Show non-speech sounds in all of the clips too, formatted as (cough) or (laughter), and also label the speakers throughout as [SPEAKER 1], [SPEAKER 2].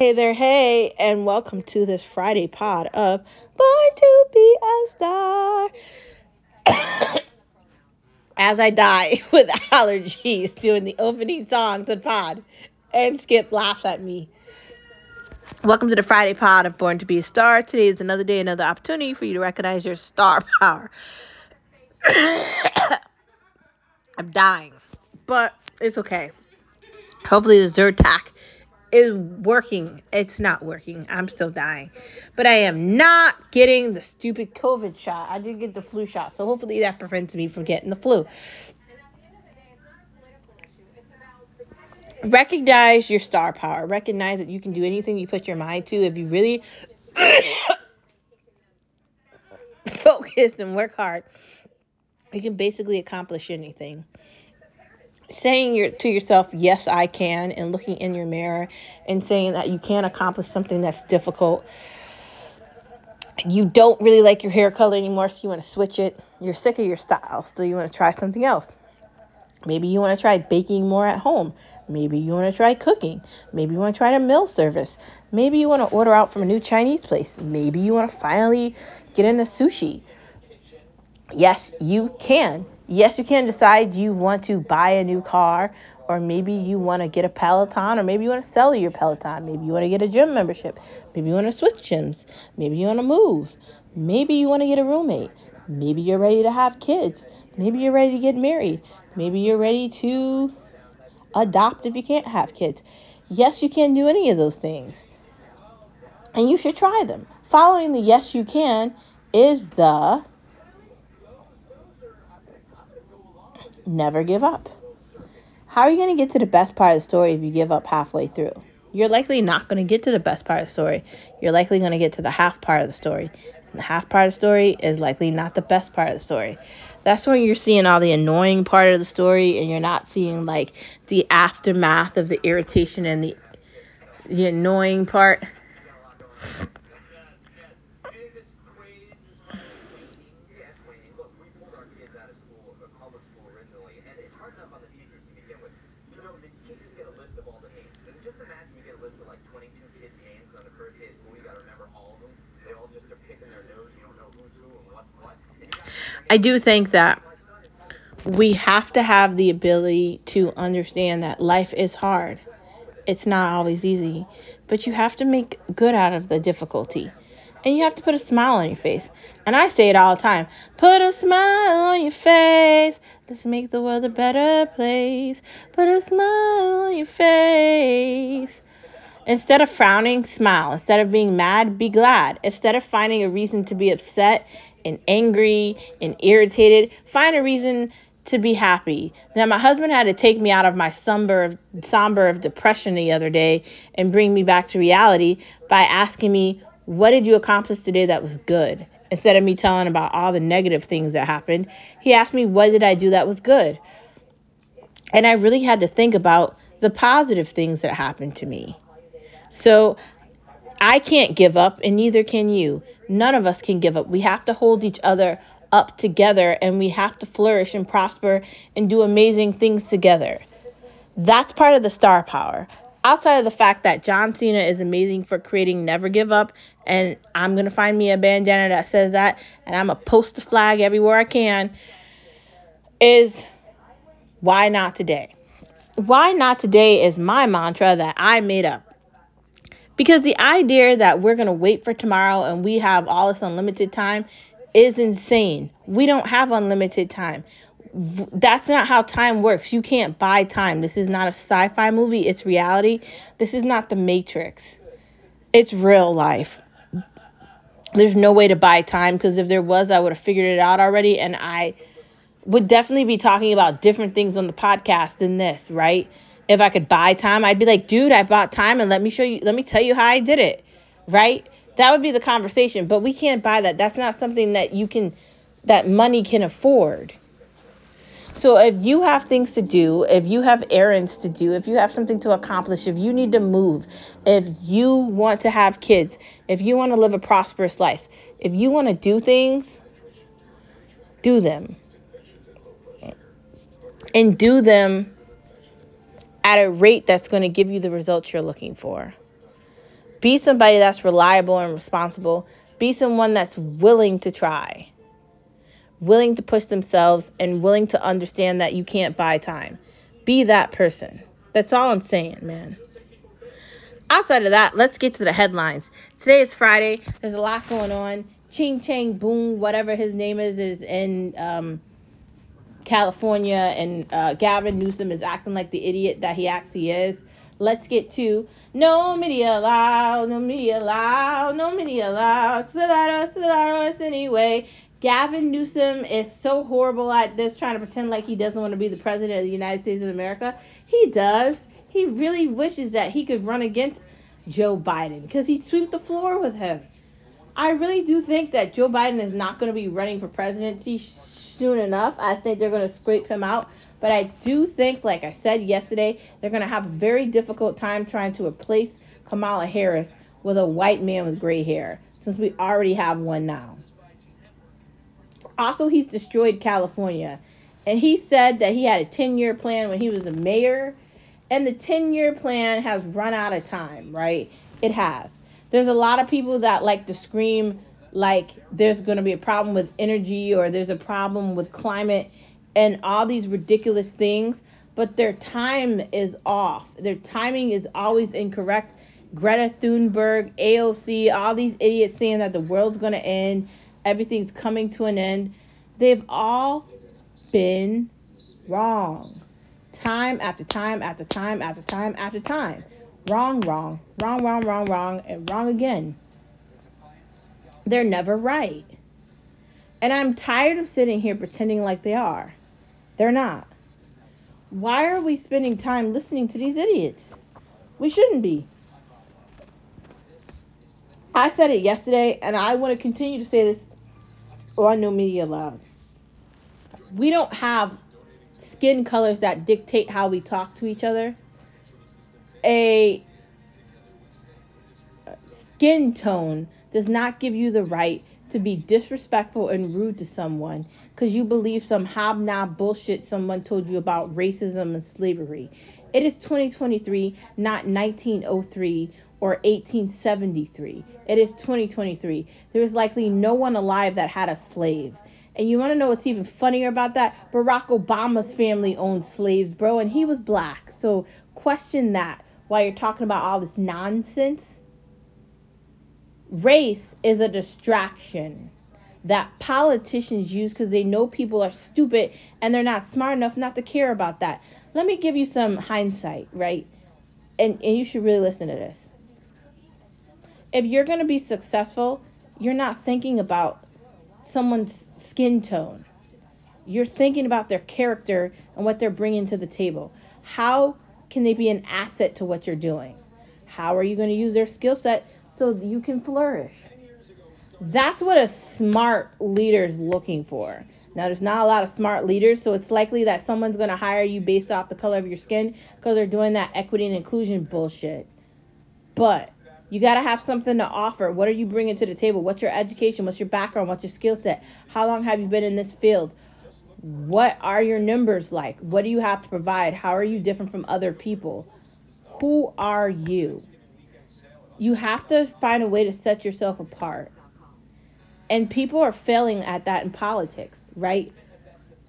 [SPEAKER 1] Hey there, hey, and welcome to this Friday pod of Born to Be a Star. (coughs) As I die (laughs) with allergies doing the opening song to the pod, and Skip laughs at me. Welcome to the Friday pod of Born to Be a Star. Today is another day, another opportunity for you to recognize your star (laughs) power. (coughs) I'm dying, but it's okay. Hopefully, the Zyrtec is working. It's not working. I'm still dying. But I am not getting the stupid COVID shot. I did get the flu shot. So hopefully that prevents me from getting the flu. Recognize your star power. Recognize that you can do anything you put your mind to if you really (coughs) focus and work hard. You can basically accomplish anything saying your, to yourself, yes, I can, and looking in your mirror and saying that you can accomplish something that's difficult. You don't really like your hair color anymore, so you want to switch it. You're sick of your style, so you want to try something else. Maybe you want to try baking more at home. Maybe you want to try cooking. Maybe you want to try a meal service. Maybe you want to order out from a new Chinese place. Maybe you want to finally get into sushi. Yes, you can. Yes, you can decide you want to buy a new car, or maybe you want to get a Peloton, or maybe you want to sell your Peloton. Maybe you want to get a gym membership. Maybe you want to switch gyms. Maybe you want to move. Maybe you want to get a roommate. Maybe you're ready to have kids. Maybe you're ready to get married. Maybe you're ready to adopt if you can't have kids. Yes, you can do any of those things. And you should try them. Following the yes, you can is the never give up. How are you going to get to the best part of the story if you give up halfway through? You're likely not going to get to the best part of the story. You're likely going to get to the half part of the story. And the half part of the story is likely not the best part of the story. That's when you're seeing all the annoying part of the story and you're not seeing like the aftermath of the irritation and the the annoying part. I do think that we have to have the ability to understand that life is hard. It's not always easy, but you have to make good out of the difficulty. And you have to put a smile on your face. And I say it all the time put a smile on your face. Let's make the world a better place. Put a smile on your face. Instead of frowning, smile. Instead of being mad, be glad. Instead of finding a reason to be upset, and angry and irritated, find a reason to be happy. Now, my husband had to take me out of my somber, somber of depression the other day and bring me back to reality by asking me, What did you accomplish today that was good? Instead of me telling about all the negative things that happened, he asked me, What did I do that was good? And I really had to think about the positive things that happened to me. So I can't give up, and neither can you. None of us can give up. We have to hold each other up together, and we have to flourish and prosper and do amazing things together. That's part of the star power. Outside of the fact that John Cena is amazing for creating Never Give Up, and I'm going to find me a bandana that says that, and I'm going to post the flag everywhere I can, is why not today? Why not today is my mantra that I made up. Because the idea that we're going to wait for tomorrow and we have all this unlimited time is insane. We don't have unlimited time. That's not how time works. You can't buy time. This is not a sci fi movie, it's reality. This is not the Matrix, it's real life. There's no way to buy time because if there was, I would have figured it out already. And I would definitely be talking about different things on the podcast than this, right? If I could buy time, I'd be like, dude, I bought time and let me show you, let me tell you how I did it, right? That would be the conversation, but we can't buy that. That's not something that you can, that money can afford. So if you have things to do, if you have errands to do, if you have something to accomplish, if you need to move, if you want to have kids, if you want to live a prosperous life, if you want to do things, do them. And do them at a rate that's going to give you the results you're looking for. Be somebody that's reliable and responsible. Be someone that's willing to try, willing to push themselves, and willing to understand that you can't buy time. Be that person. That's all I'm saying, man. Outside of that, let's get to the headlines. Today is Friday. There's a lot going on. Ching Chang Boom, whatever his name is, is in um, California, and uh, Gavin Newsom is acting like the idiot that he actually is. Let's get to no media allowed, no media allowed, no media allowed. Still us anyway. Gavin Newsom is so horrible at this, trying to pretend like he doesn't want to be the president of the United States of America. He does. He really wishes that he could run against Joe Biden because he'd the floor with him. I really do think that Joe Biden is not going to be running for presidency soon enough. I think they're going to scrape him out. But I do think, like I said yesterday, they're going to have a very difficult time trying to replace Kamala Harris with a white man with gray hair, since we already have one now. Also, he's destroyed California. And he said that he had a 10 year plan when he was a mayor and the 10 year plan has run out of time, right? It has. There's a lot of people that like to scream like there's going to be a problem with energy or there's a problem with climate and all these ridiculous things, but their time is off. Their timing is always incorrect. Greta Thunberg, AOC, all these idiots saying that the world's going to end, everything's coming to an end. They've all been wrong time after time after time after time after time. Wrong, wrong, wrong, wrong, wrong, wrong, and wrong again. They're never right. And I'm tired of sitting here pretending like they are. They're not. Why are we spending time listening to these idiots? We shouldn't be. I said it yesterday, and I want to continue to say this on No Media Allowed. We don't have skin colors that dictate how we talk to each other. A skin tone does not give you the right to be disrespectful and rude to someone because you believe some hobnob bullshit someone told you about racism and slavery. It is 2023, not 1903 or 1873. It is 2023. There is likely no one alive that had a slave. And you want to know what's even funnier about that? Barack Obama's family owned slaves, bro, and he was black. So question that while you're talking about all this nonsense. Race is a distraction that politicians use because they know people are stupid and they're not smart enough not to care about that. Let me give you some hindsight, right? And, and you should really listen to this. If you're going to be successful, you're not thinking about someone's skin tone. You're thinking about their character and what they're bringing to the table. How can they be an asset to what you're doing? How are you going to use their skill set so you can flourish? That's what a smart leader is looking for. Now, there's not a lot of smart leaders, so it's likely that someone's going to hire you based off the color of your skin because they're doing that equity and inclusion bullshit. But you got to have something to offer. What are you bringing to the table? What's your education? What's your background? What's your skill set? How long have you been in this field? What are your numbers like? What do you have to provide? How are you different from other people? Who are you? You have to find a way to set yourself apart. And people are failing at that in politics, right?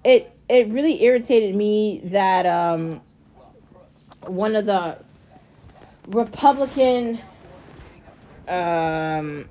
[SPEAKER 1] It it really irritated me that um, one of the Republican um,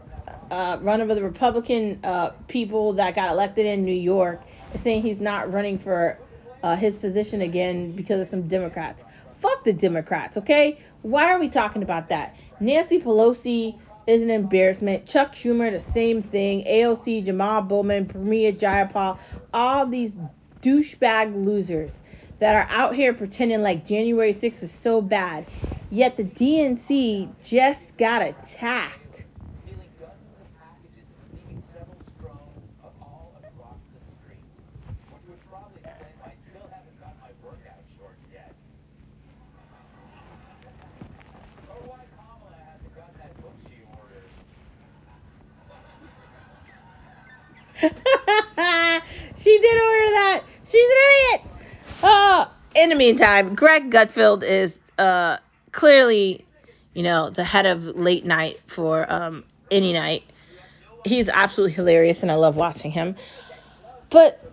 [SPEAKER 1] uh, one of the Republican uh, people that got elected in New York is saying he's not running for uh, his position again because of some Democrats. Fuck the Democrats, okay? Why are we talking about that? Nancy Pelosi is an embarrassment. Chuck Schumer, the same thing. AOC, Jamal Bowman, Pramila Jayapal, all these douchebag losers that are out here pretending like January 6th was so bad. Yet the DNC just got attacked. (laughs) she did order that. She's an idiot. Oh, in the meantime, Greg Gutfeld is uh clearly you know, the head of late night for um, any night. He's absolutely hilarious, and I love watching him. But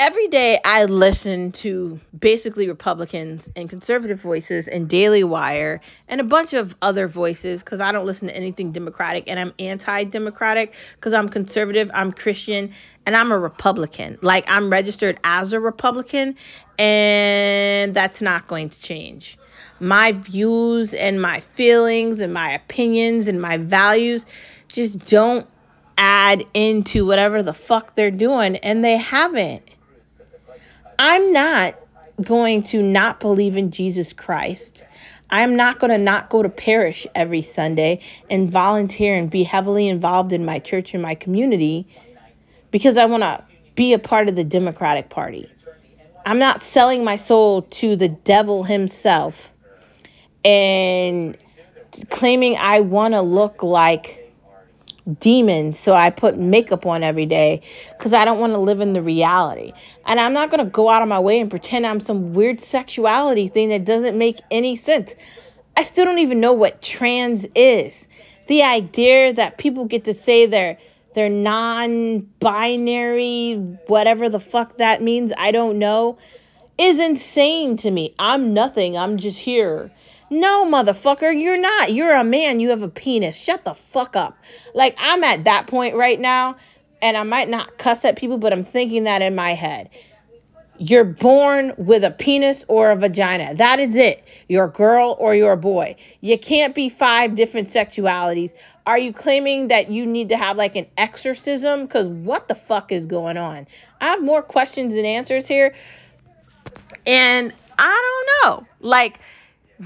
[SPEAKER 1] every day I listen to basically Republicans and conservative voices and Daily Wire and a bunch of other voices because I don't listen to anything Democratic and I'm anti Democratic because I'm conservative, I'm Christian, and I'm a Republican. Like I'm registered as a Republican, and that's not going to change. My views and my feelings and my opinions and my values just don't add into whatever the fuck they're doing, and they haven't. I'm not going to not believe in Jesus Christ. I'm not going to not go to parish every Sunday and volunteer and be heavily involved in my church and my community because I want to be a part of the Democratic Party. I'm not selling my soul to the devil himself and claiming I want to look like demons so i put makeup on every day because i don't want to live in the reality. And i'm not going to go out of my way and pretend i'm some weird sexuality thing that doesn't make any sense. I still don't even know what trans is. The idea that people get to say they're they're non-binary whatever the fuck that means i don't know is insane to me. I'm nothing. I'm just here no, motherfucker, you're not. You're a man. You have a penis. Shut the fuck up. Like, I'm at that point right now, and I might not cuss at people, but I'm thinking that in my head. You're born with a penis or a vagina. That is it. You're a girl or you're a boy. You can't be five different sexualities. Are you claiming that you need to have like an exorcism? Because what the fuck is going on? I have more questions than answers here. And I don't know. Like,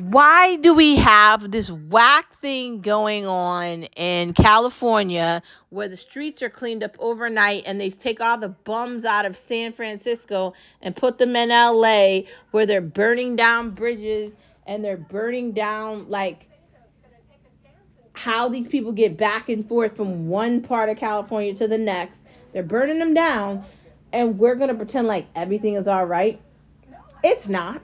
[SPEAKER 1] why do we have this whack thing going on in California where the streets are cleaned up overnight and they take all the bums out of San Francisco and put them in LA where they're burning down bridges and they're burning down like how these people get back and forth from one part of California to the next. They're burning them down and we're going to pretend like everything is all right. It's not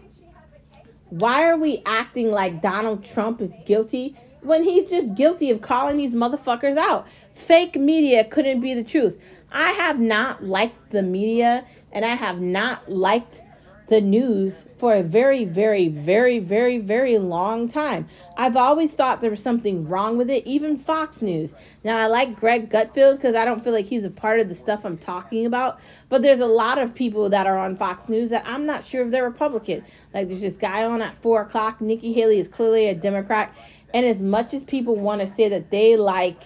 [SPEAKER 1] why are we acting like Donald Trump is guilty when he's just guilty of calling these motherfuckers out? Fake media couldn't be the truth. I have not liked the media and I have not liked the news for a very, very, very, very, very long time. I've always thought there was something wrong with it, even Fox News. Now, I like Greg Gutfeld because I don't feel like he's a part of the stuff I'm talking about, but there's a lot of people that are on Fox News that I'm not sure if they're Republican. Like, there's this guy on at 4 o'clock. Nikki Haley is clearly a Democrat. And as much as people want to say that they like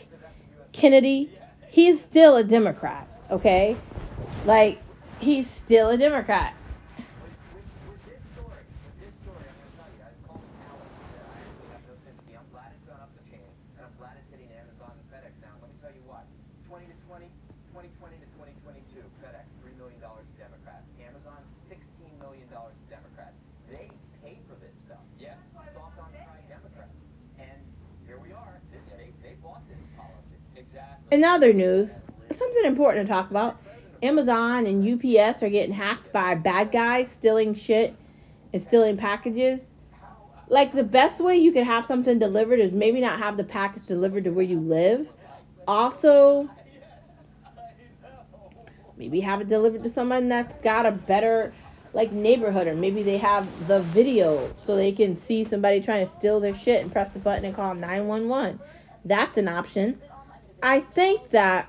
[SPEAKER 1] Kennedy, he's still a Democrat, okay? Like, he's still a Democrat. In other news, something important to talk about. Amazon and UPS are getting hacked by bad guys stealing shit and stealing packages. Like the best way you could have something delivered is maybe not have the package delivered to where you live. Also, maybe have it delivered to someone that's got a better like neighborhood or maybe they have the video so they can see somebody trying to steal their shit and press the button and call 911. That's an option. I think that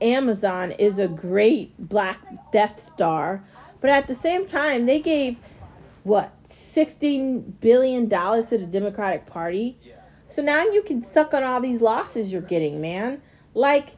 [SPEAKER 1] Amazon is a great Black Death Star, but at the same time, they gave what sixteen billion dollars to the Democratic Party. So now you can suck on all these losses you're getting, man. Like,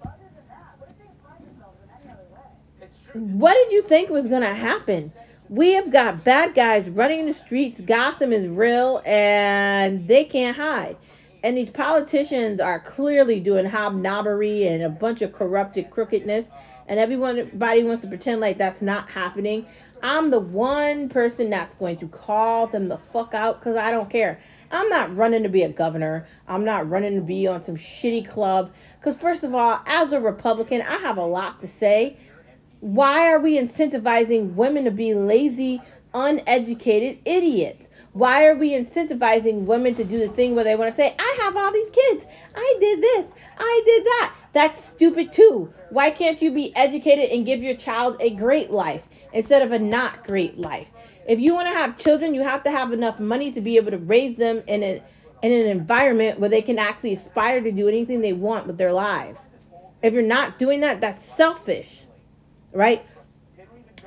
[SPEAKER 1] what did you think was gonna happen? We have got bad guys running the streets. Gotham is real, and they can't hide and these politicians are clearly doing hobnobbery and a bunch of corrupted crookedness. And everybody wants to pretend like that's not happening. I'm the one person that's going to call them the fuck out because i don't care. I'm not running to be a governor. I'm not running to be on some shitty club. Because first of all as a republican i have a lot to say. Why are we incentivizing women to be lazy uneducated idiots Why are we incentivizing women to do the thing where they want to say, I have all these kids. I did this. I did that. That's stupid too. Why can't you be educated and give your child a great life instead of a not great life? If you want to have children, you have to have enough money to be able to raise them in an in an environment where they can actually aspire to do anything they want with their lives. If you're not doing that, that's selfish, right?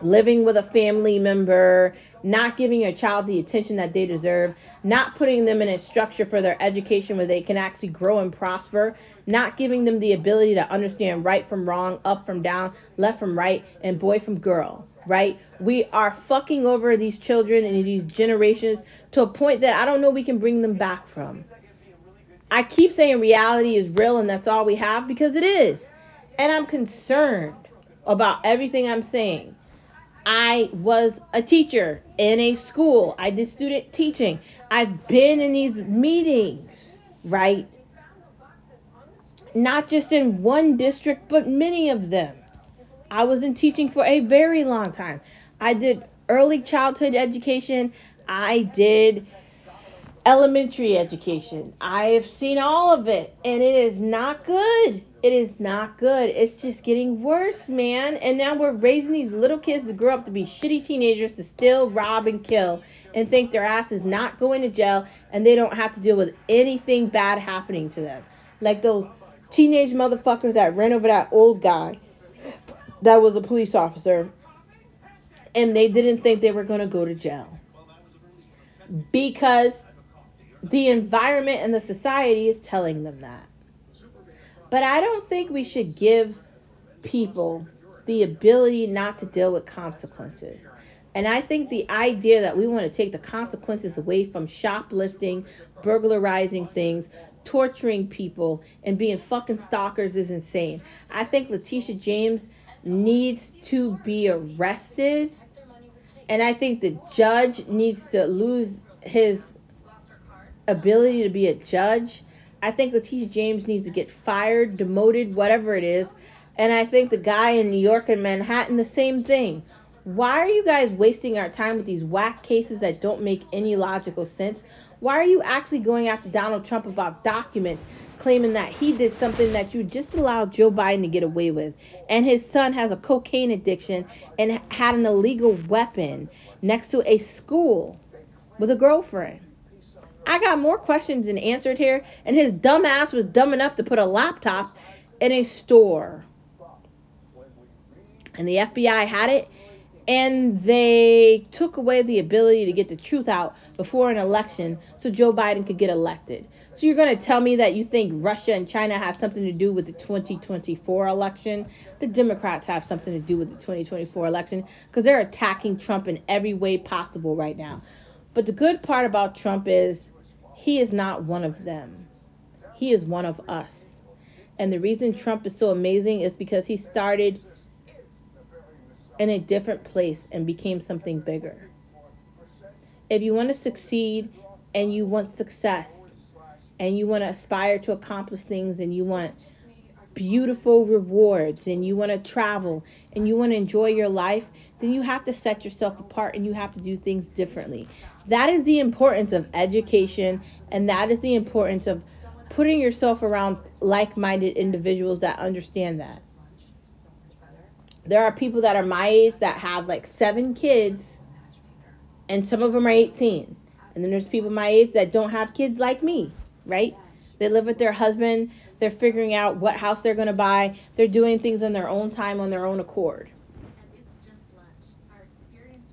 [SPEAKER 1] living with a family member, not giving your child the attention that they deserve, not putting them in a structure for their education where they can actually grow and prosper, not giving them the ability to understand right from wrong, up from down, left from right, and boy from girl, right? We are fucking over these children and these generations to a point that I don't know we can bring them back from. I keep saying reality is real and that's all we have because it is. And I'm concerned about everything I'm saying. I was a teacher in a school. I did student teaching. I've been in these meetings, right? Not just in one district, but many of them. I was in teaching for a very long time. I did early childhood education. I did elementary education. I have seen all of it, and it is not good. It is not good. It's just getting worse, man. And now we're raising these little kids to grow up to be shitty teenagers to steal, rob, and kill, and think their ass is not going to jail, and they don't have to deal with anything bad happening to them. Like those teenage motherfuckers that ran over that old guy that was a police officer, and they didn't think they were going to go to jail because the environment and the society is telling them that. But I don't think we should give people the ability not to deal with consequences. And I think the idea that we want to take the consequences away from shoplifting, burglarizing things, torturing people, and being fucking stalkers is insane. I think Letitia James needs to be arrested. And I think the judge needs to lose his ability to be a judge. I think Letitia James needs to get fired, demoted, whatever it is. And I think the guy in New York and Manhattan, the same thing. Why are you guys wasting our time with these whack cases that don't make any logical sense? Why are you actually going after Donald Trump about documents claiming that he did something that you just allowed Joe Biden to get away with? And his son has a cocaine addiction and had an illegal weapon next to a school with a girlfriend. I got more questions than answered here, and his dumb ass was dumb enough to put a laptop in a store. And the FBI had it, and they took away the ability to get the truth out before an election so Joe Biden could get elected. So you're going to tell me that you think Russia and China have something to do with the 2024 election? The Democrats have something to do with the 2024 election because they're attacking Trump in every way possible right now. But the good part about Trump is he is not one of them. He is one of us. And the reason Trump is so amazing is because he started in a different place and became something bigger. If you want to succeed and you want success and you want to aspire to accomplish things and you want beautiful rewards and you want to travel and you want to enjoy your life, then you have to set yourself apart and you have to do things differently. That is the importance of education and that is the importance of putting yourself around like minded individuals that understand that. There are people that are my age that have like seven kids, and some of them are 18. And then there's people my age that don't have kids like me, right? They live with their husband, they're figuring out what house they're going to buy, they're doing things on their own time, on their own accord.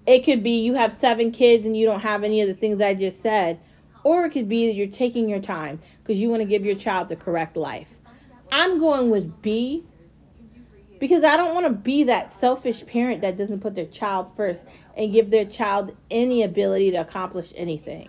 [SPEAKER 1] It could be you have seven kids and you don't have any of the things I just said. Or it could be that you're taking your time because you want to give your child the correct life. I'm going with B because I don't want to be that selfish parent that doesn't put their child first and give their child any ability to accomplish anything.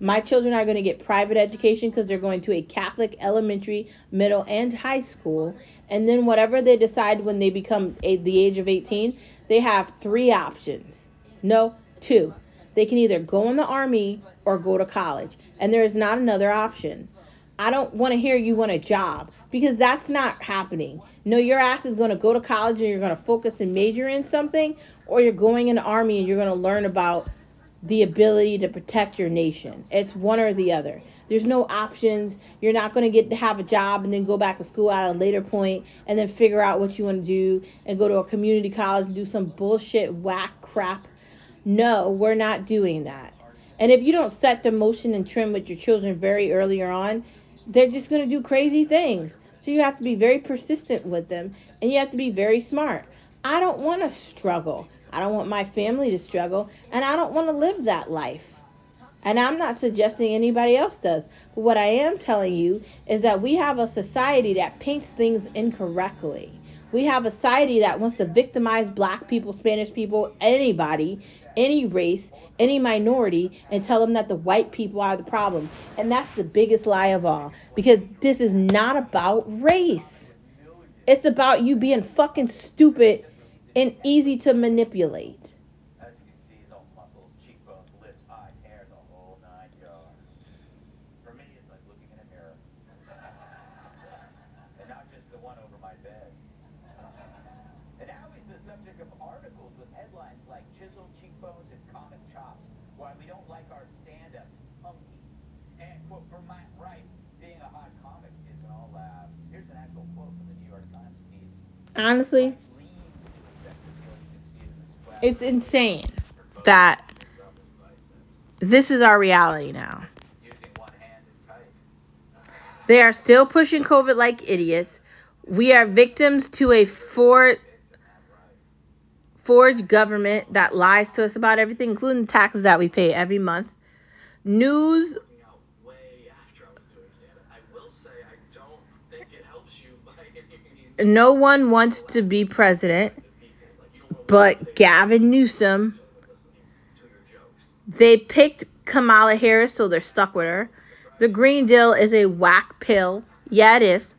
[SPEAKER 1] My children are going to get private education because they're going to a Catholic elementary, middle, and high school. And then, whatever they decide when they become a, the age of 18, they have three options no, two. They can either go in the army or go to college, and there is not another option. I don't want to hear you want a job because that's not happening. No, your ass is going to go to college and you're going to focus and major in something, or you're going in the army and you're going to learn about the ability to protect your nation. It's one or the other. There's no options. You're not going to get to have a job and then go back to school at a later point and then figure out what you want to do and go to a community college and do some bullshit whack crap. No, we're not doing that. And if you don't set the motion and trim with your children very earlier on, they're just going to do crazy things. So you have to be very persistent with them and you have to be very smart. I don't want to struggle. I don't want my family to struggle, and I don't want to live that life. And I'm not suggesting anybody else does. But what I am telling you is that we have a society that paints things incorrectly. We have a society that wants to victimize black people, Spanish people, anybody, any race, any minority, and tell them that the white people are the problem. And that's the biggest lie of all. Because this is not about race. It's about you being fucking stupid and easy to manipulate.
[SPEAKER 2] As you can see, his own muscles, cheekbones, lips, eyes, hair, the whole nine yards. For me, it's like looking in a mirror. (laughs) and not just the one over my bed. And now he's the subject of articles with headlines like chiseled cheekbones and comic chops, why we don't like our stand-ups hunky. And, quote, for Matt being a hot comic isn't all laughs. Here's an actual quote from the New York Times piece.
[SPEAKER 1] Honestly, it's insane that this is our reality now. They are still pushing COVID like idiots. We are victims to a for, forged government that lies to us about everything, including taxes that we pay every month. News. No one wants to be president but Gavin Newsom. They picked Kamala Harris, so they're stuck with her. The Green Deal is a whack pill. Yeah, it is.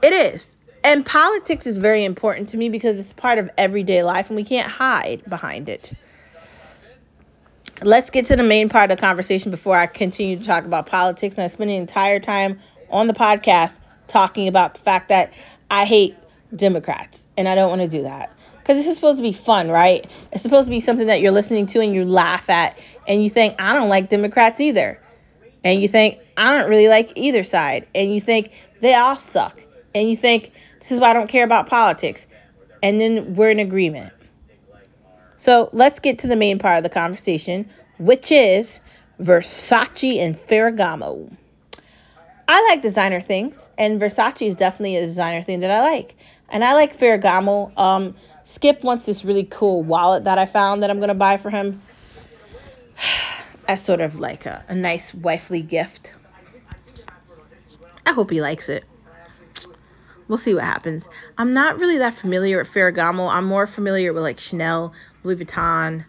[SPEAKER 1] It is. And politics is very important to me because it's part of everyday life and we can't hide behind it. Let's get to the main part of the conversation before I continue to talk about politics. And I spend the entire time on the podcast talking about the fact that I hate Democrats and I don't want to do that because this is supposed to be fun, right? It's supposed to be something that you're listening to and you laugh at and you think, I don't like Democrats either. And you think, I don't really like either side. And you think, they all suck. And you think, this is why I don't care about politics. And then we're in agreement. So let's get to the main part of the conversation, which is Versace and Ferragamo. I like designer things, and Versace is definitely a designer thing that I like. And I like Ferragamo. Um, Skip wants this really cool wallet that I found that I'm going to buy for him (sighs) as sort of like a, a nice wifely gift. I hope he likes it. We'll see what happens. I'm not really that familiar with Ferragamo. I'm more familiar with like Chanel, Louis Vuitton.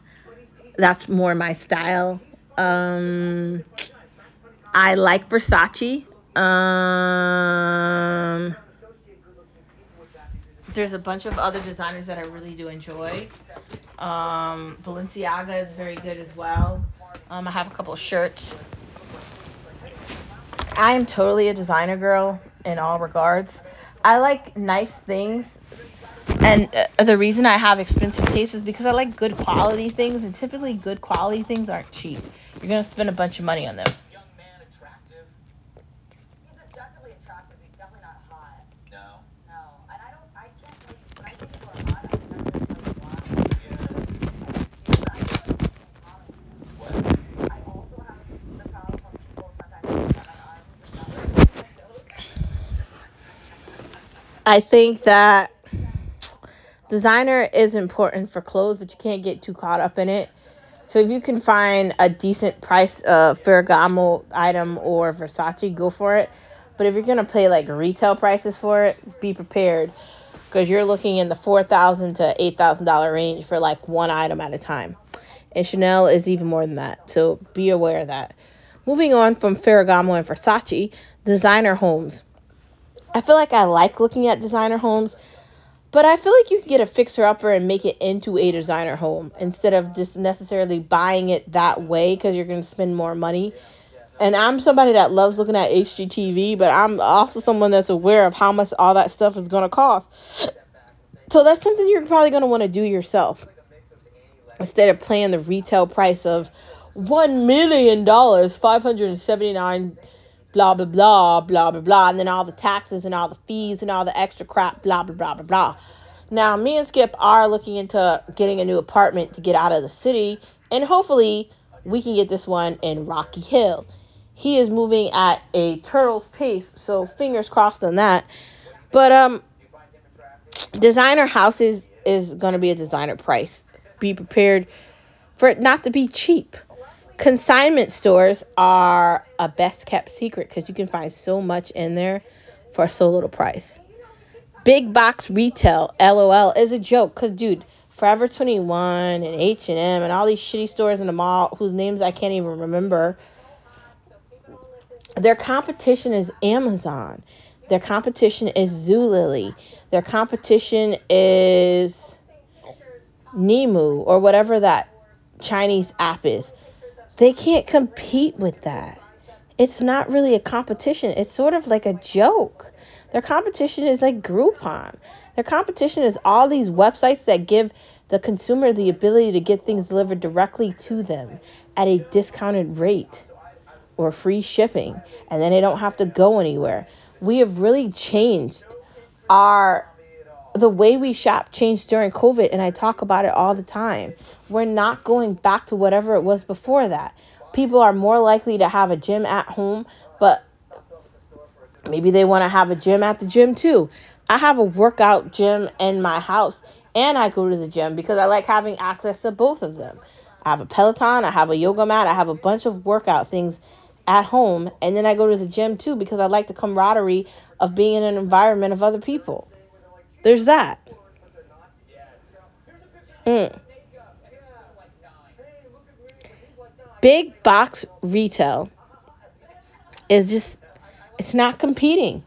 [SPEAKER 1] That's more my style. Um, I like Versace. Um, there's a bunch of other designers that I really do enjoy. Um, Balenciaga is very good as well. Um, I have a couple of shirts. I am totally a designer girl in all regards. I like nice things. And uh, the reason I have expensive tastes is because I like good quality things, and typically good quality things aren't cheap. You're gonna spend a bunch of money on them. I think that designer is important for clothes, but you can't get too caught up in it. So if you can find a decent price uh, Ferragamo item or Versace, go for it. But if you're gonna pay like retail prices for it, be prepared because you're looking in the four thousand to eight thousand dollar range for like one item at a time. And Chanel is even more than that. So be aware of that. Moving on from Ferragamo and Versace, designer homes. I feel like I like looking at designer homes, but I feel like you can get a fixer upper and make it into a designer home instead of just necessarily buying it that way because you're going to spend more money. And I'm somebody that loves looking at HGTV, but I'm also someone that's aware of how much all that stuff is going to cost. So that's something you're probably going to want to do yourself instead of paying the retail price of $1 million, 579 blah blah blah blah blah blah, and then all the taxes and all the fees and all the extra crap, blah blah blah blah blah. Now, me and Skip are looking into getting a new apartment to get out of the city, and hopefully we can get this one in Rocky Hill. He is moving at a turtle's pace, so fingers crossed on that. But um, designer houses is going to be a designer price. Be prepared for it not to be cheap. Consignment stores are a best kept secret because you can find so much in there for so little price. Big box retail, LOL, is a joke because, dude, Forever 21 and H&M and all these shitty stores in the mall whose names I can't even remember. Their competition is Amazon. Their competition is Zulily. Their competition is Nemu or whatever that Chinese app is. They can't compete with that. It's not really a competition. It's sort of like a joke. Their competition is like Groupon. Their competition is all these websites that give the consumer the ability to get things delivered directly to them at a discounted rate or free shipping, and then they don't have to go anywhere. We have really changed our the way we shop changed during COVID, and I talk about it all the time. We're not going back to whatever it was before that. People are more likely to have a gym at home, but maybe they want to have a gym at the gym too. I have a workout gym in my house, and I go to the gym because I like having access to both of them. I have a Peloton, I have a yoga mat, I have a bunch of workout things at home, and then I go to the gym too because I like the camaraderie of being in an environment of other people. There's that. Mm. Big box retail is just, it's not competing.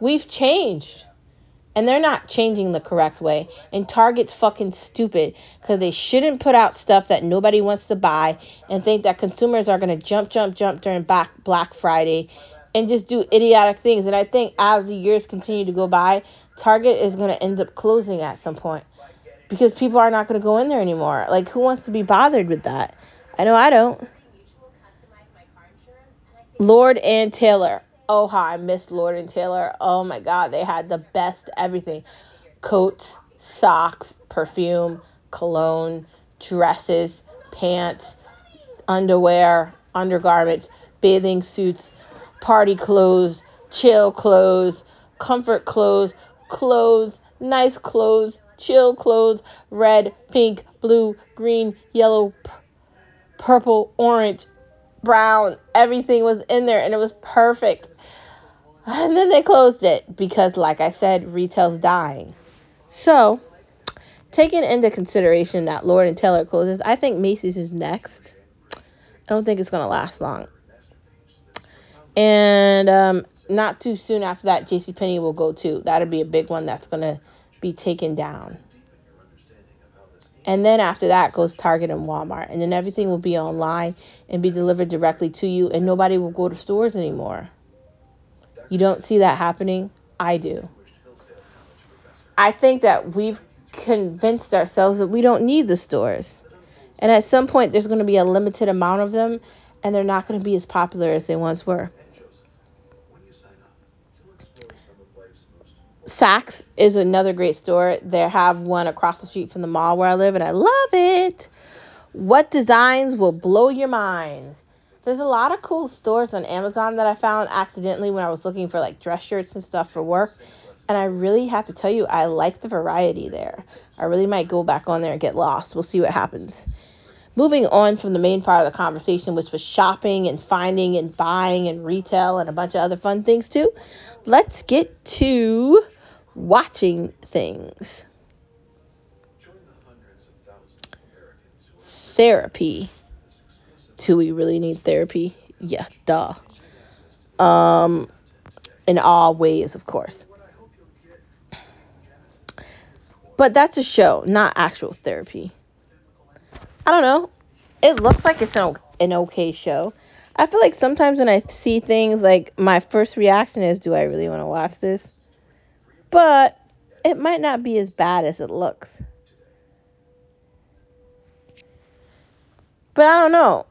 [SPEAKER 1] We've changed. And they're not changing the correct way. And Target's fucking stupid because they shouldn't put out stuff that nobody wants to buy and think that consumers are going to jump, jump, jump during Black, Black Friday and just do idiotic things. And I think as the years continue to go by, Target is going to end up closing at some point because people are not going to go in there anymore. Like, who wants to be bothered with that? I know I don't. Lord and Taylor. Oh, how I missed Lord and Taylor. Oh my God, they had the best everything coats, socks, perfume, cologne, dresses, pants, underwear, undergarments, bathing suits, party clothes, chill clothes, comfort clothes, clothes, nice clothes, chill clothes, red, pink, blue, green, yellow, p- purple, orange, brown. Everything was in there and it was perfect. And then they closed it because, like I said, retail's dying. So, taking into consideration that Lord and Taylor closes, I think Macy's is next. I don't think it's going to last long. And um, not too soon after that, J.C. Penney will go too. That'll be a big one that's going to be taken down. And then after that goes Target and Walmart. And then everything will be online and be delivered directly to you, and nobody will go to stores anymore. You don't see that happening? I do. I think that we've convinced ourselves that we don't need the stores. And at some point, there's going to be a limited amount of them, and they're not going to be as popular as they once were. Saks is another great store. They have one across the street from the mall where I live, and I love it. What designs will blow your minds? There's a lot of cool stores on Amazon that I found accidentally when I was looking for like dress shirts and stuff for work. And I really have to tell you, I like the variety there. I really might go back on there and get lost. We'll see what happens. Moving on from the main part of the conversation, which was shopping and finding and buying and retail and a bunch of other fun things too, let's get to watching things. Therapy. Do we really need therapy? Yeah, duh. Um, in all ways, of course. But that's a show, not actual therapy. I don't know. It looks like it's an, an okay show. I feel like sometimes when I see things, like my first reaction is, do I really want to watch this? But it might not be as bad as it looks. But I don't know.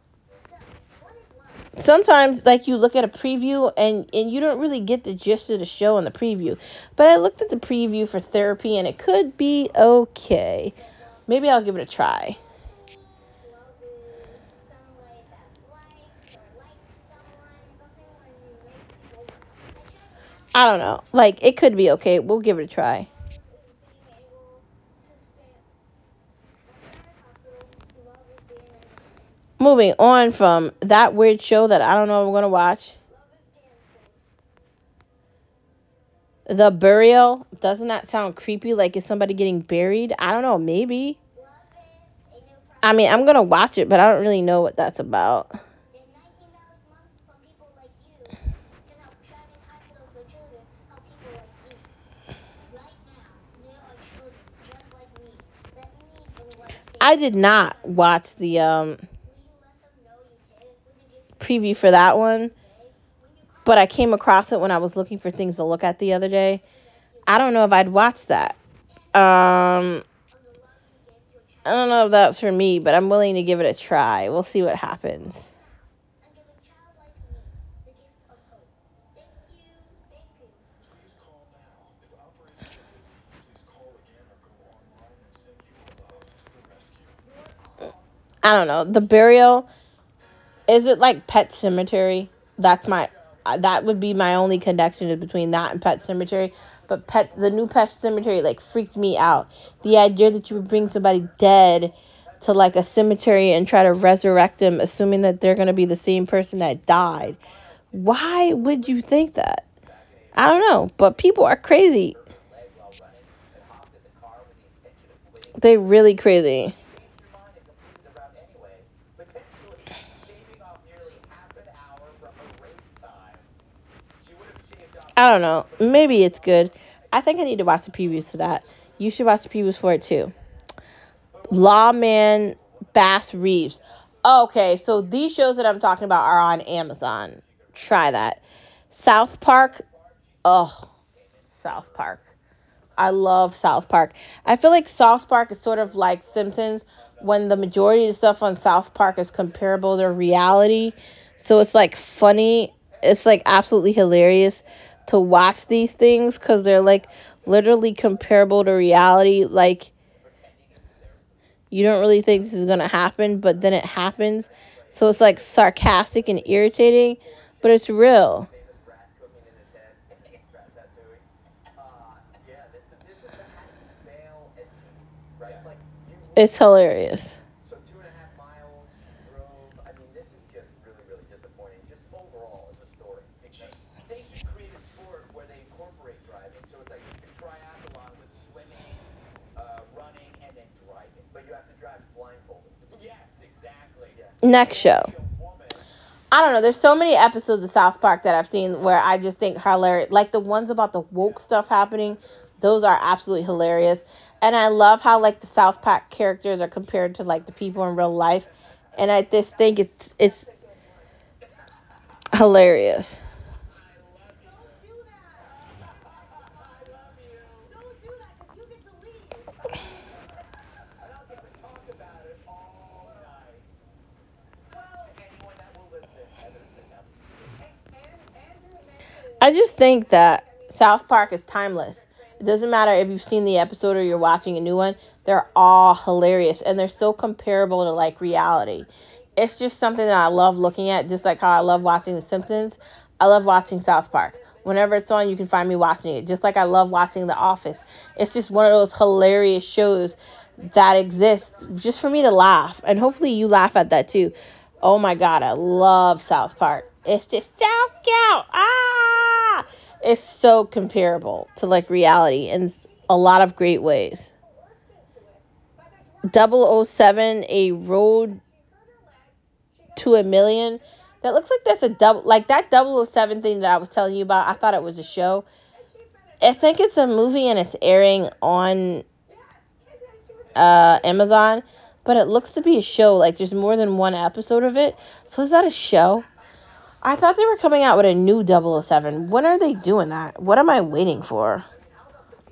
[SPEAKER 1] Sometimes like you look at a preview and and you don't really get the gist of the show in the preview. But I looked at the preview for therapy and it could be okay. Maybe I'll give it a try. I don't know. Like it could be okay. We'll give it a try. Moving on from that weird show that I don't know I'm gonna watch. The burial doesn't that sound creepy? Like is somebody getting buried? I don't know. Maybe. I mean, I'm gonna watch it, but I don't really know what that's about. I did not watch the um preview for that one, but I came across it when I was looking for things to look at the other day. I don't know if I'd watch that. Um I don't know if that's for me, but I'm willing to give it a try. We'll see what happens.
[SPEAKER 3] Please call now. If operators are busy, please call again or go online and send you or loved to the rescue.
[SPEAKER 1] I don't know. The burial is it like Pet Sematary? That's my uh, that would be my only connection between that and Pet Sematary. But Pet the new Pet Sematary like freaked me out. The idea that you would bring somebody dead to like a cemetery and try to resurrect them, assuming that they're gonna be the same person that died. Why would you think that? I don't know, but people are crazy.
[SPEAKER 2] leg really running and hopped in the car with the intention of quitting.
[SPEAKER 1] They really crazy.
[SPEAKER 2] Changed her mind and completed the route anyway, potentially shaving off nearly half an hour from her race time. She would have shaved off.
[SPEAKER 1] I don't know. Maybe it's good. I think I need to watch the previews to that. You should watch the previews for it too. Lawman Bass Reeves. Okay, so these shows that I'm talking about are on Amazon. Try that. South Park. Oh, South Park. I love South Park. I feel like South Park is sort of like Simpsons when the majority of the stuff on South Park is comparable to reality. So it's like funny. It's like absolutely hilarious to watch these things because they're like literally comparable to reality. Like you don't really think this is gonna happen, but then it happens. So it's like sarcastic and irritating, but it's real.
[SPEAKER 2] It's rat cooking in his head. Ratatouille. Uh, yeah, this is this is the Happy Vale at right? Like you.
[SPEAKER 1] It's hilarious.
[SPEAKER 2] So two and a half miles she drove. I mean, this is just really, really disappointing. Just overall as a story. She, they should create a sport where they incorporate driving. So it's like a triathlon with swimming, uh, running, and then driving. But you have to drive blindfolded. Yes, exactly. Yeah.
[SPEAKER 1] Next show. I don't know. There's so many episodes of South Park that I've seen where I just think hilarious. Like the ones about the woke stuff happening, those are absolutely hilarious. And I love how like the South Park characters are compared to like the people in real life. And I just think it's it's hilarious.
[SPEAKER 4] Don't do that. I love you. Don't do that because you get to leave.
[SPEAKER 2] And I'll get to talk about it all night. Well, anyone that will listen, Heather Stickam.
[SPEAKER 1] I just think that South Park is timeless. It doesn't matter if you've seen the episode or you're watching a new one, they're all hilarious and they're so comparable to like reality. It's just something that I love looking at, just like how I love watching The Simpsons. I love watching South Park. Whenever it's on, you can find me watching it, just like I love watching The Office. It's just one of those hilarious shows that exist just for me to laugh. And hopefully you laugh at that too. Oh my god, I love South Park. It's just so cute. Ah! It's so comparable to like reality in a lot of great ways. 007 a road to a million. That looks like that's a double like that 007 thing that I was telling you about. I thought it was a show. I think it's a movie and it's airing on uh, Amazon, but it looks to be a show. Like there's more than one episode of it. So is that a show? I thought they were coming out with a new 007. When are they doing that? What am I waiting for?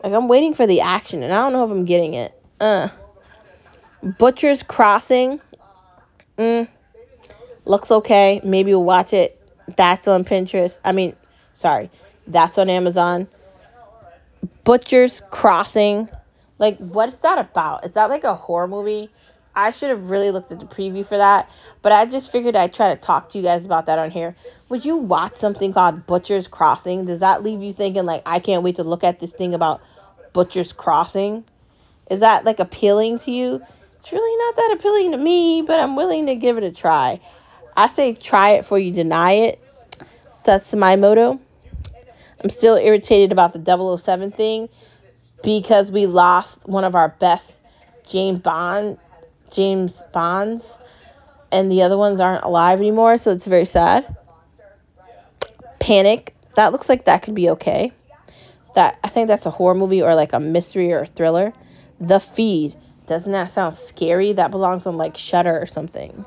[SPEAKER 1] Like I'm waiting for the action and I don't know if I'm getting it. Uh. Butcher's Crossing. mm, looks okay. Maybe we'll watch it. That's on Pinterest. I mean, sorry, that's on Amazon. Butcher's Crossing. Like, what's that about? Is that like a horror movie? I should have really looked at the preview for that, but I just figured I'd try to talk to you guys about that on here. Would you watch something called Butcher's Crossing? Does that leave you thinking, like, I can't wait to look at this thing about Butcher's Crossing? Is that like appealing to you? It's really not that appealing to me, but I'm willing to give it a try. I say try it before you deny it. That's my motto. I'm still irritated about the 007 thing because we lost one of our best James Bond James Bonds and the other ones aren't alive anymore, so it's very sad. Panic. That looks like that could be okay. That I think that's a horror movie or like a mystery or a thriller. The Feed. Doesn't that sound scary? That belongs on like Shudder or something.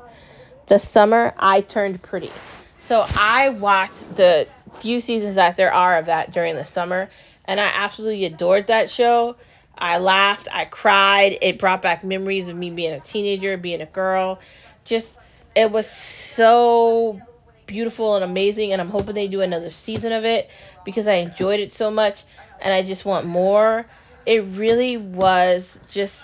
[SPEAKER 1] The Summer I Turned Pretty. So I watched the few seasons that there are of that during the summer, and I absolutely adored that show. I laughed, I cried. It brought back memories of me being a teenager, being a girl. Just, it was so beautiful and amazing, and I'm hoping they do another season of it because I enjoyed it so much and I just want more. It really was just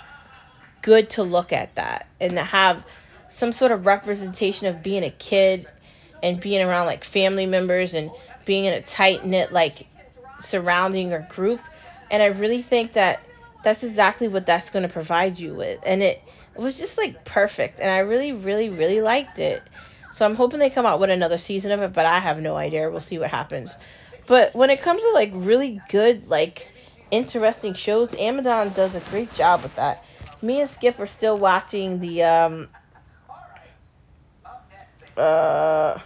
[SPEAKER 1] good to look at that and to have some sort of representation of being a kid and being around like family members and being in a tight knit like surrounding or group. And I really think that that's exactly what that's going to provide you with. And it, it was just like perfect. And I really, really, really liked it. So I'm hoping they come out with another season of it, but I have no idea. We'll see what happens. But when it comes to like really good, like interesting shows, Amazon does a great job with that. Me and Skip are still watching the um uh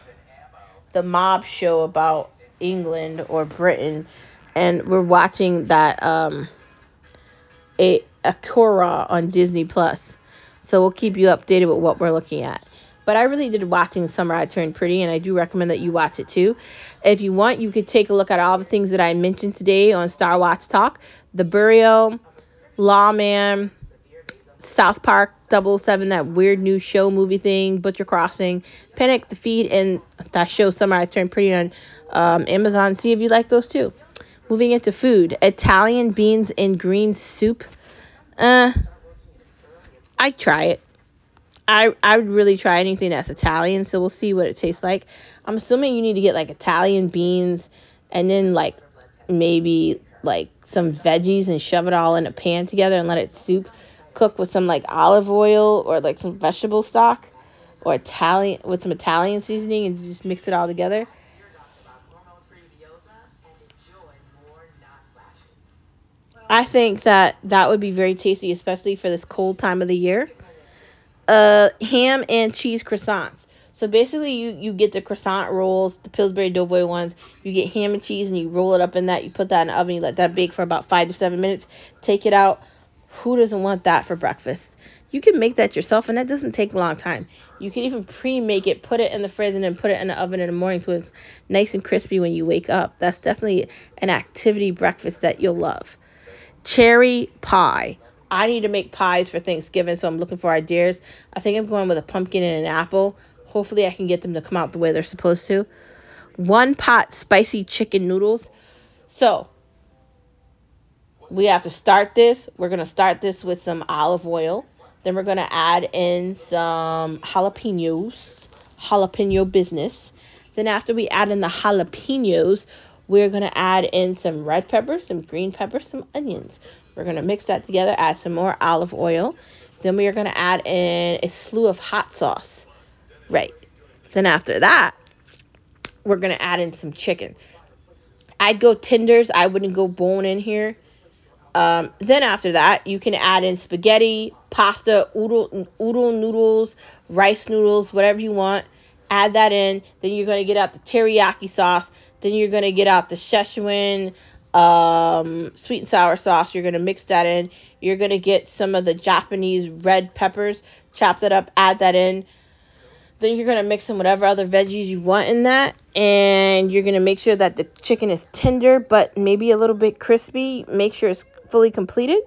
[SPEAKER 1] the mob show about England or Britain, and we're watching that um a Akira on Disney Plus. So we'll keep you updated with what we're looking at. But I really did watching Summer I Turned Pretty, and I do recommend that you watch it too. If you want, you could take a look at all the things that I mentioned today on Star Watch Talk The Burial, Lawman, South Park 007, that weird new show movie thing, Butcher Crossing, Panic, The Feed, and that show Summer I Turned Pretty on um, Amazon. See if you like those too. Moving into food, Italian beans and green soup. Uh, I try it. I I would really try anything that's Italian, so we'll see what it tastes like. I'm assuming you need to get like Italian beans and then like maybe like some veggies and shove it all in a pan together and let it soup cook with some like olive oil or like some vegetable stock or Italian with some Italian seasoning and just mix it all together. I think that that would be very tasty, especially for this cold time of the year. Uh, ham and cheese croissants. So basically, you you get the croissant rolls, the Pillsbury Doughboy ones. You get ham and cheese, and you roll it up in that. You put that in the oven. You let that bake for about five to seven minutes. Take it out. Who doesn't want that for breakfast? You can make that yourself, and that doesn't take a long time. You can even pre-make it, put it in the fridge, and then put it in the oven in the morning so it's nice and crispy when you wake up. That's definitely an activity breakfast that you'll love cherry pie. I need to make pies for Thanksgiving, so I'm looking for ideas. I think I'm going with a pumpkin and an apple. Hopefully, I can get them to come out the way they're supposed to. One pot spicy chicken noodles. So, we have to start this. We're going to start this with some olive oil. Then we're going to add in some jalapenos, jalapeno business. Then, after we add in the jalapenos, we're going to add in some red pepper, some green pepper, some onions. We're going to mix that together, add some more olive oil. Then we are going to add in a slew of hot sauce. Right. Then after that, we're going to add in some chicken. I'd go tenders. I wouldn't go bone in here. Um, then after that, you can add in spaghetti, pasta, udon, udon noodles, rice noodles, whatever you want. Add that in. Then you're going to get out the teriyaki sauce. Then you're going to get out the Szechuan um, sweet and sour sauce. You're going to mix that in. You're going to get some of the Japanese red peppers, chop that up, add that in. Then you're going to mix in whatever other veggies you want in that. And you're going to make sure that the chicken is tender, but maybe a little bit crispy. Make sure it's fully completed.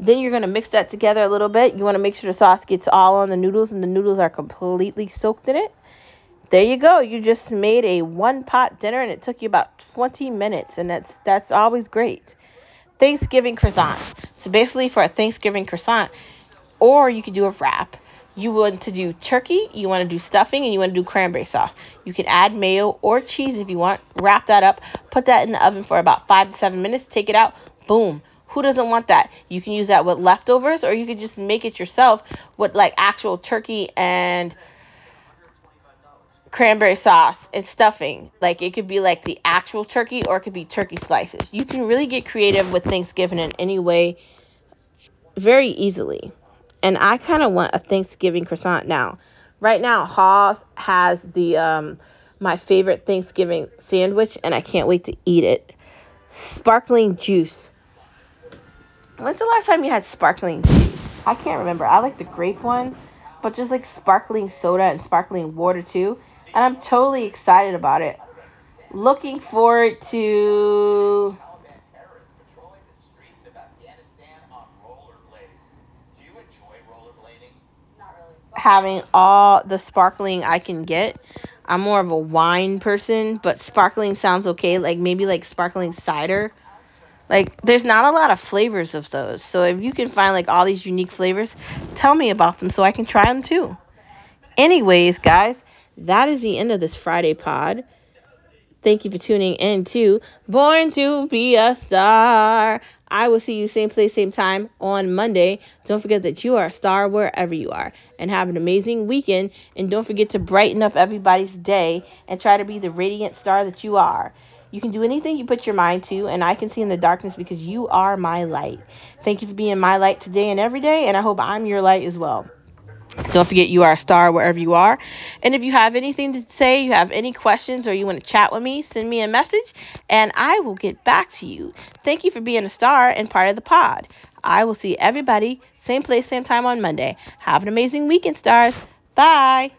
[SPEAKER 1] Then you're going to mix that together a little bit. You want to make sure the sauce gets all on the noodles and the noodles are completely soaked in it. There you go. You just made a one pot dinner and it took you about 20 minutes and that's that's always great. Thanksgiving croissant. So basically for a Thanksgiving croissant or you could do a wrap. You want to do turkey, you want to do stuffing, and you want to do cranberry sauce. You can add mayo or cheese if you want. Wrap that up, put that in the oven for about five to seven minutes, take it out, boom. Who doesn't want that? You can use that with leftovers, or you could just make it yourself with like actual turkey and cranberry sauce and stuffing. Like it could be like the actual turkey, or it could be turkey slices. You can really get creative with Thanksgiving in any way very easily. And I kind of want a Thanksgiving croissant now. Right now, Haas has the um, my favorite Thanksgiving sandwich, and I can't wait to eat it. Sparkling juice. When's the last time you had sparkling juice? I can't remember. I like the grape one, but just like sparkling soda and sparkling water too. And I'm totally excited about it. Looking forward to having all the sparkling I can get. I'm more of a wine person, but sparkling sounds okay. Like maybe like sparkling cider. Like there's not a lot of flavors of those. So if you can find like all these unique flavors, tell me about them so I can try them too. Anyways, guys, that is the end of this Friday pod. Thank you for tuning in to Born to Be a Star. I will see you same place, same time on Monday. Don't forget that you are a star wherever you are. And have an amazing weekend. And don't forget to brighten up everybody's day and try to be the radiant star that you are. You can do anything you put your mind to, and I can see in the darkness because you are my light. Thank you for being my light today and every day, and I hope I'm your light as well. Don't forget you are a star wherever you are. And if you have anything to say, you have any questions, or you want to chat with me, send me a message and I will get back to you. Thank you for being a star and part of the pod. I will see everybody same place, same time on Monday. Have an amazing weekend, stars. Bye.